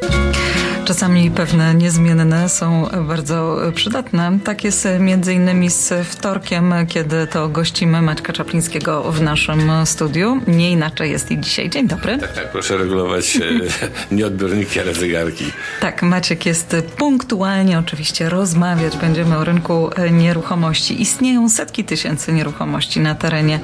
you Czasami pewne niezmienne są bardzo przydatne. Tak jest między innymi z wtorkiem, kiedy to gościmy Maćka Czaplińskiego w naszym studiu. Nie inaczej jest i dzisiaj. Dzień dobry. Tak, tak, proszę regulować e, nie odbiorniki, ale zegarki. Tak, Maciek jest punktualnie oczywiście rozmawiać. Będziemy o rynku nieruchomości. Istnieją setki tysięcy nieruchomości na terenie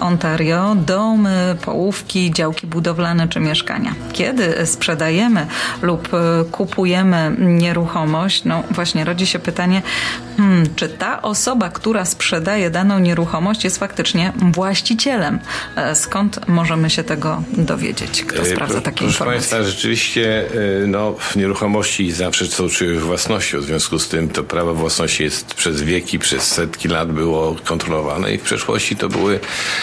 Ontario. Domy, połówki, działki budowlane czy mieszkania. Kiedy sprzedajemy lub kupujemy kupujemy nieruchomość, no właśnie rodzi się pytanie, hmm, czy ta osoba, która sprzedaje daną nieruchomość jest faktycznie właścicielem? E, skąd możemy się tego dowiedzieć? Kto e, sprawdza takie Proszę informacje? Państwa, rzeczywiście e, no, nieruchomości zawsze są czyjąś własnością, w związku z tym to prawo własności jest przez wieki, przez setki lat było kontrolowane i w przeszłości to były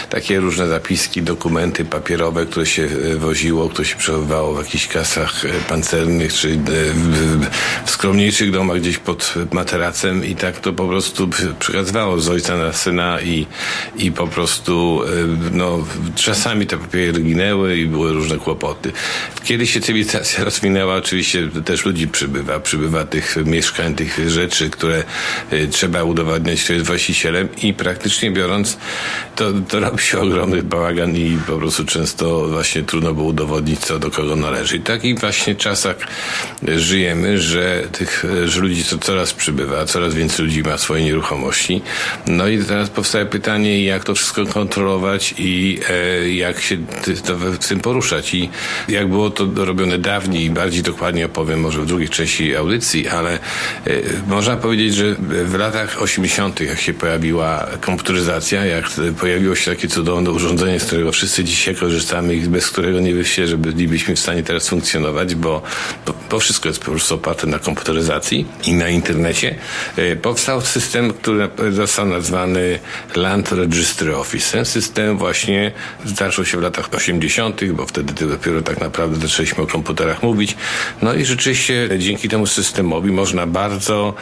takie różne zapiski, dokumenty papierowe, które się woziło, które się przechowywało w jakichś kasach pancernych czy w skromniejszych domach gdzieś pod materacem i tak to po prostu przekazywało z ojca na syna i, i po prostu e, no, czasami te papiery ginęły i były różne kłopoty. Kiedy się cywilizacja rozwinęła, oczywiście też ludzi przybywa, przybywa tych mieszkań, tych rzeczy, które e, trzeba udowadniać, kto jest właścicielem i praktycznie biorąc, to, to robi się ogromny bałagan i po prostu często właśnie trudno było udowodnić, co do kogo należy. I takich właśnie czasach żyjemy, że tych że ludzi to coraz przybywa, coraz więcej ludzi ma swoje nieruchomości. No i teraz powstaje pytanie, jak to wszystko kontrolować i e, jak się w tym poruszać. I jak było to robione dawniej bardziej dokładnie opowiem może w drugiej części audycji, ale e, można powiedzieć, że w latach 80., jak się pojawiła komputeryzacja, jak pojawiło się takie cudowne urządzenie, z którego wszyscy dzisiaj korzystamy i bez którego nie byście, że bylibyśmy w stanie teraz funkcjonować, bo, bo, bo wszystko jest po prostu oparte na komputeryzacji i na internecie, e, powstał system, który został nazwany Land Registry Office. Ten system właśnie zaczął się w latach 80., bo wtedy dopiero tak naprawdę zaczęliśmy o komputerach mówić. No i rzeczywiście dzięki temu systemowi można bardzo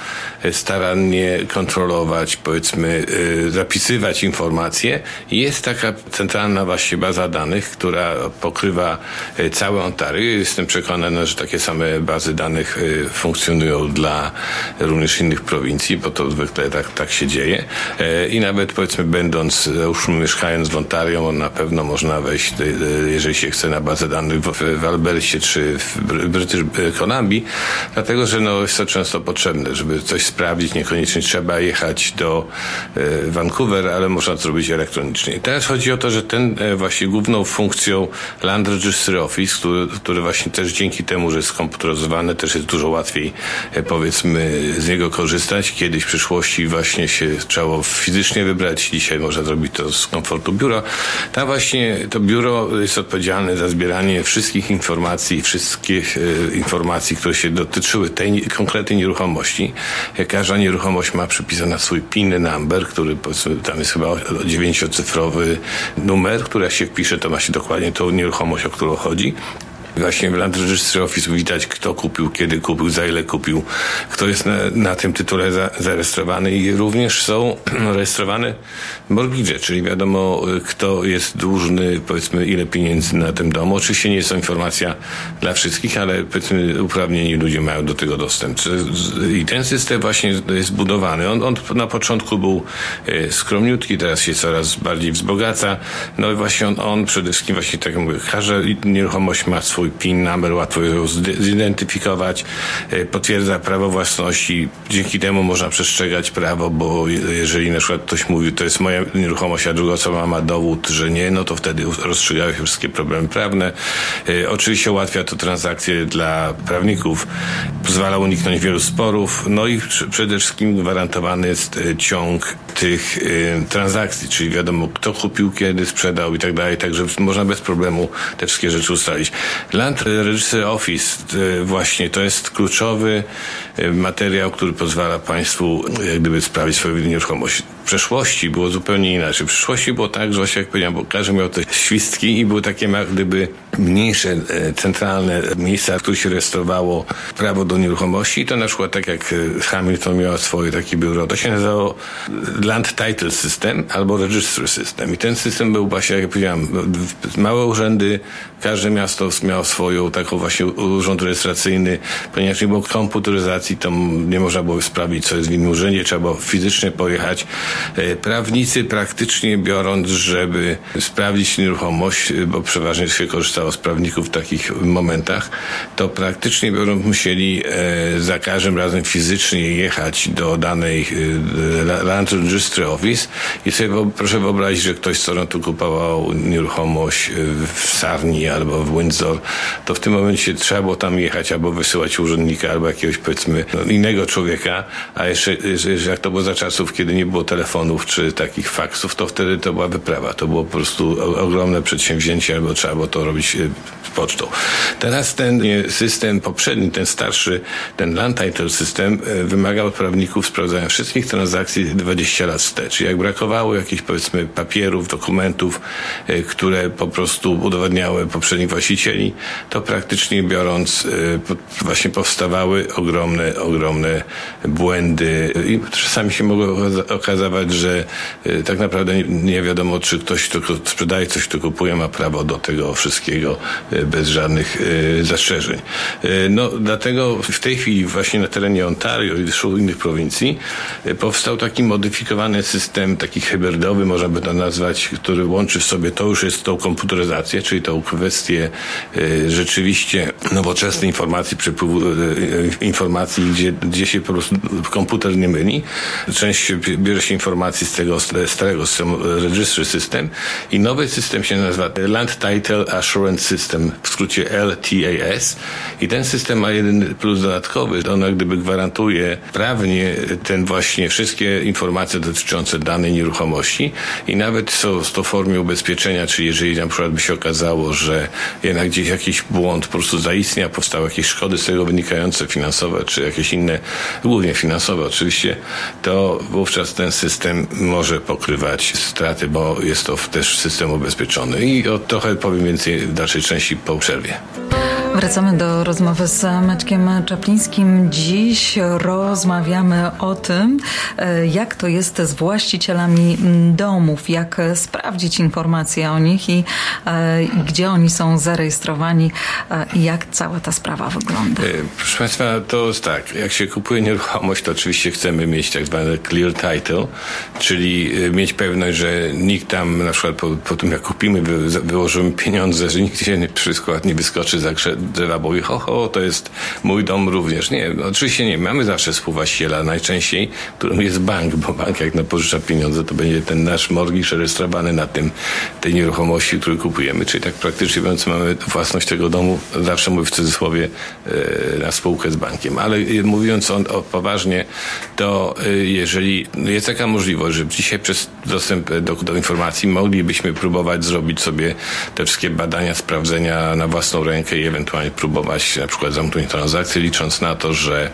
e, starannie kontrolować, powiedzmy, e, zapisywać informacje. Jest taka centralna właśnie baza danych, która pokrywa całe Ontario. Jestem przekonany, że takie same bazy danych y, funkcjonują dla również innych prowincji, bo to zwykle tak, tak się dzieje. E, I nawet powiedzmy będąc, już mieszkając w Ontario, na pewno można wejść, jeżeli się chce, na bazę danych w, w czy w British Columbia, dlatego że no, jest to często potrzebne, żeby coś sprawdzić. Niekoniecznie trzeba jechać do e, Vancouver, ale można zrobić elektronicznie. I teraz chodzi o to, że ten e, właśnie główną funkcją Land Registry Office, który, który właśnie też dzięki temu, że jest skomputeryzowany, też jest dużo łatwiej e, powiedzmy z niego korzystać. Kiedyś w przyszłości właśnie się trzeba fizycznie wybrać, dzisiaj można zrobić to z komfortu biura. Tam właśnie to biuro jest odpowiedzialne za zbieranie wszystkich informacji, wszystkich e, informacji, które się dotyczyły tej konkretnej nieruchomości. Każda nieruchomość ma przypisany swój PIN number, który tam jest chyba dziewięciocyfrowy numer, który jak się wpisze, to ma się dokładnie tą nieruchomość, o którą chodzi. Właśnie w Land Office widać, kto kupił, kiedy kupił, za ile kupił, kto jest na, na tym tytule za, zarejestrowany i również są rejestrowane mortgage, czyli wiadomo, kto jest dłużny, powiedzmy, ile pieniędzy na tym domu. Oczywiście nie jest to informacja dla wszystkich, ale powiedzmy, uprawnieni ludzie mają do tego dostęp. I ten system właśnie jest budowany. On, on na początku był e, skromniutki, teraz się coraz bardziej wzbogaca. No i właśnie on, on przede wszystkim właśnie, tak jak mówię, każda nieruchomość ma swój swój PIN number, łatwo ją zidentyfikować, e, potwierdza prawo własności. Dzięki temu można przestrzegać prawo, bo jeżeli na przykład ktoś mówi, to jest moja nieruchomość, a druga osoba ma dowód, że nie, no to wtedy rozstrzygają się wszystkie problemy prawne. E, oczywiście ułatwia to transakcje dla prawników, pozwala uniknąć wielu sporów, no i przede wszystkim gwarantowany jest e, ciąg tych transakcji, czyli wiadomo, kto kupił, kiedy sprzedał i tak dalej, także można bez problemu te wszystkie rzeczy ustalić. Land Registry Office e, właśnie to jest kluczowy materiał, który pozwala Państwu jak gdyby sprawić swoją nieruchomość. przeszłości było zupełnie inaczej. W przeszłości było tak, że właśnie jak powiedziałem, bo każdy miał te świstki i były takie jak gdyby mniejsze, e, centralne miejsca, w których się rejestrowało prawo do nieruchomości. I to na przykład tak jak e, Hamilton miał swoje takie biuro, to się nazywało Land Title System albo Registry System. I ten system był właśnie, jak powiedziałem, małe urzędy, każde miasto miało swoją taką właśnie urząd rejestracyjny, ponieważ nie było komputeryzacji, to nie można było sprawdzić, co jest w innym urzędzie, trzeba było fizycznie pojechać. E, prawnicy praktycznie biorąc, żeby sprawdzić nieruchomość, bo przeważnie się korzystało z prawników w takich momentach, to praktycznie biorąc musieli e, za każdym razem fizycznie jechać do danej e, Land Registry Office i sobie proszę wyobrazić, że ktoś z Toronto kupował nieruchomość w Sarni albo w Windsor, to w tym momencie trzeba było tam jechać albo wysyłać urzędnika, albo jakiegoś powiedzmy no, innego człowieka, a jeszcze, jeszcze jak to było za czasów, kiedy nie było telefonów czy takich faksów, to wtedy to była wyprawa. To było po prostu ogromne przedsięwzięcie, albo trzeba było to robić e, pocztą. Teraz ten system poprzedni, ten starszy, ten Land Title System e, wymagał od prawników sprawdzania wszystkich transakcji 20 lat wstecz. Jak brakowało jakichś powiedzmy papierów, dokumentów, e, które po prostu udowadniały poprzednich właścicieli, to praktycznie biorąc właśnie powstawały ogromne, ogromne błędy i czasami się mogło okazywać, że tak naprawdę nie wiadomo, czy ktoś, kto sprzedaje coś, kto kupuje, ma prawo do tego wszystkiego e, bez żadnych e, zastrzeżeń. E, no, dlatego w tej chwili właśnie na terenie Ontario i wielu innych prowincji powstał taki modyfikowany system, taki hybrydowy, można by to nazwać, który łączy w sobie, to już jest tą komputeryzację, czyli tą kwestię rzeczywiście nowoczesnej informacji, przepływu informacji, gdzie, gdzie się po prostu komputer nie myli. Część bierze się informacji z tego starego systemu Registry System i nowy system się nazywa Land Title Assurance System, w skrócie LTAS i ten system ma jeden plus dodatkowy, on jak gdyby gwarantuje prawnie ten właśnie wszystkie informacje dotyczące danej nieruchomości i nawet są to w formie ubezpieczenia, czyli jeżeli na przykład by się okazało, że jednak gdzieś jakiś błąd po prostu zaistniał, powstały jakieś szkody z tego wynikające finansowe, czy jakieś inne, głównie finansowe oczywiście, to wówczas ten system może pokrywać straty, bo jest to też system ubezpieczony. I o trochę powiem więcej w dalszej części po przerwie. Wracamy do rozmowy z Maćkiem Czaplińskim. Dziś rozmawiamy o tym, e, jak to jest z właścicielami domów, jak sprawdzić informacje o nich i, e, gdzie oni są zarejestrowani e, i jak cała ta sprawa wygląda. Proszę Państwa, to jest tak, jak się kupuje nieruchomość, to oczywiście chcemy mieć tak zwany clear title, czyli mieć pewność, że nikt tam na przykład po, po tym jak kupimy, wy, wyłożymy pieniądze, że nikt się nie skład nie wyskoczy za drzewa, bo ho, ho, to jest mój dom również. Nie, oczywiście nie. Mamy zawsze współwłaściciela, najczęściej, którym jest bank, bo bank jak nam pożycza pieniądze, to będzie ten nasz mortgage rejestrowany na tym, tej nieruchomości, którą kupujemy. Czyli tak praktycznie mówiąc mamy własność tego domu, zawsze mówię w cudzysłowie, e, na spółkę z bankiem. Ale mówiąc o, o poważnie, to e, jeżeli jest taka możliwość, że dzisiaj przez dostęp do, do informacji moglibyśmy próbować zrobić sobie te wszystkie badania, sprawdzenia na własną rękę i ewentualnie próbować na przykład zamknąć transakcję, licząc na to, że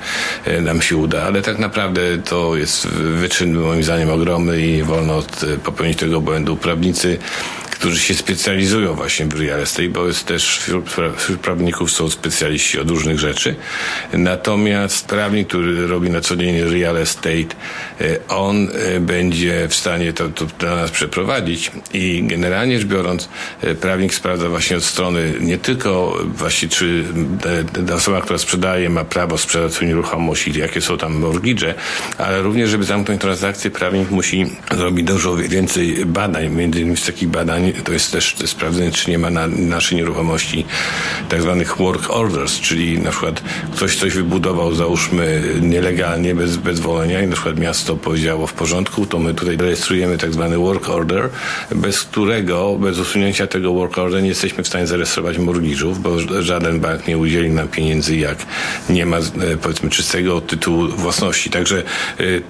e, nam się uda, ale tak naprawdę to jest wyczyn moim zdaniem ogromny i nie wolno e, popełnić tego błędu. Prawnicy którzy się specjalizują właśnie w real estate, bo jest też wśród, wśród prawników są specjaliści od różnych rzeczy. Natomiast prawnik, który robi na co dzień real estate, e, on będzie w stanie to, to dla nas przeprowadzić i generalnie rzecz biorąc, prawnik sprawdza właśnie od strony nie tylko właśnie czy osoba, która sprzedaje ma prawo sprzedać nieruchomość i jakie są tam mortgage, ale również, żeby zamknąć transakcję, prawnik musi zrobić dużo więcej badań. Między innymi z takich badań to jest też sprawdzenie, czy nie ma na naszej nieruchomości tak zwanych work orders, czyli na przykład ktoś coś wybudował, załóżmy nielegalnie, bez bezwolenia i na przykład miasto powiedziało w porządku, to my tutaj rejestrujemy tak zwany work order, bez którego, bez usunięcia tego work order nie jesteśmy w stanie zarejestrować mortgage'ów, bo żaden bank nie udzieli nam pieniędzy, jak nie ma, powiedzmy, czystego tytułu własności. Także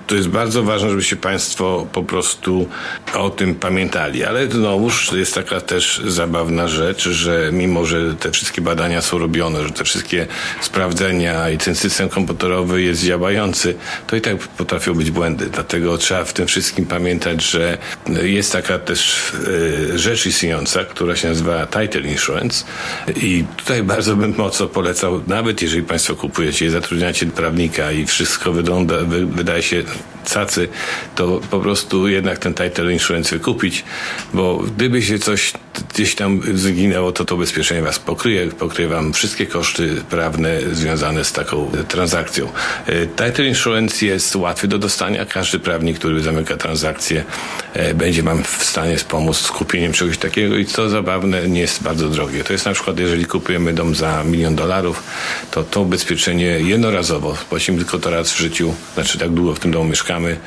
to jest bardzo ważne, żebyście Państwo po prostu o tym pamiętali. Ale znowuż jest taka też zabawna rzecz, że mimo, że te wszystkie badania są robione, że te wszystkie sprawdzenia i ten system komputerowy jest działający, to i tak potrafią być błędy. Dlatego trzeba w tym wszystkim pamiętać, że jest taka też rzecz istniejąca, która się nazywa Title Insurance. I tutaj bardzo bym mocno polecał, nawet jeżeli Państwo kupujecie i zatrudniacie prawnika i wszystko wygląda, wydaje się cacy, to po prostu jednak ten title insurance wykupić, bo gdyby się coś gdzieś tam zginęło, to to ubezpieczenie was pokryje, pokryje wam wszystkie koszty prawne związane z taką transakcją. Title insurance jest łatwy do dostania. Każdy prawnik, który zamyka transakcję, będzie wam w stanie pomóc z kupieniem czegoś takiego i co zabawne, nie jest bardzo drogie. To jest na przykład, jeżeli kupujemy dom za milion dolarów, to to ubezpieczenie jednorazowo, płacimy tylko to raz w życiu, znaczy tak długo w tym domu mieszkamy,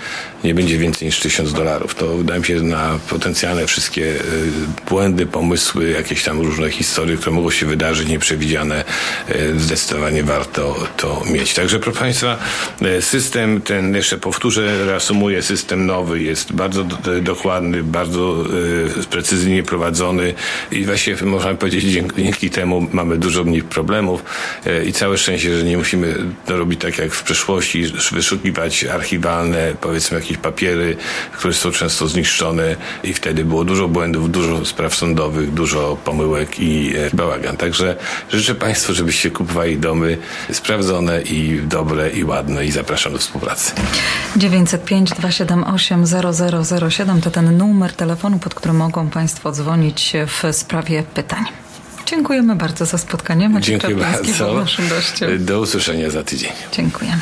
nie będzie więcej niż tysiąc dolarów. To wydaje mi się na potencjalne wszystkie błędy, pomysły, jakieś tam różne historie, które mogą się wydarzyć, nieprzewidziane, zdecydowanie warto to mieć. Także proszę Państwa, system ten, jeszcze powtórzę, reasumuję, system nowy jest bardzo dokładny, bardzo precyzyjnie prowadzony i właściwie można powiedzieć, dzięki, temu mamy dużo mniej problemów i całe szczęście, że nie musimy robić tak jak w przeszłości, wyszukiwać archiwalne, powiedzmy jakieś papiery, które są często zniszczone i wtedy było dużo błędów, dużo spraw sądowych, dużo pomyłek i bałagan. Także życzę Państwu, żebyście kupowali domy sprawdzone i dobre i ładne i zapraszam do współpracy. 905 278 0007 to ten numer telefonu, pod którym mogą Państwo dzwonić w sprawie pytań. Dziękujemy bardzo za spotkanie. Maciej Dziękuję bardzo. Naszym gościem. Do usłyszenia za tydzień. Dziękujemy.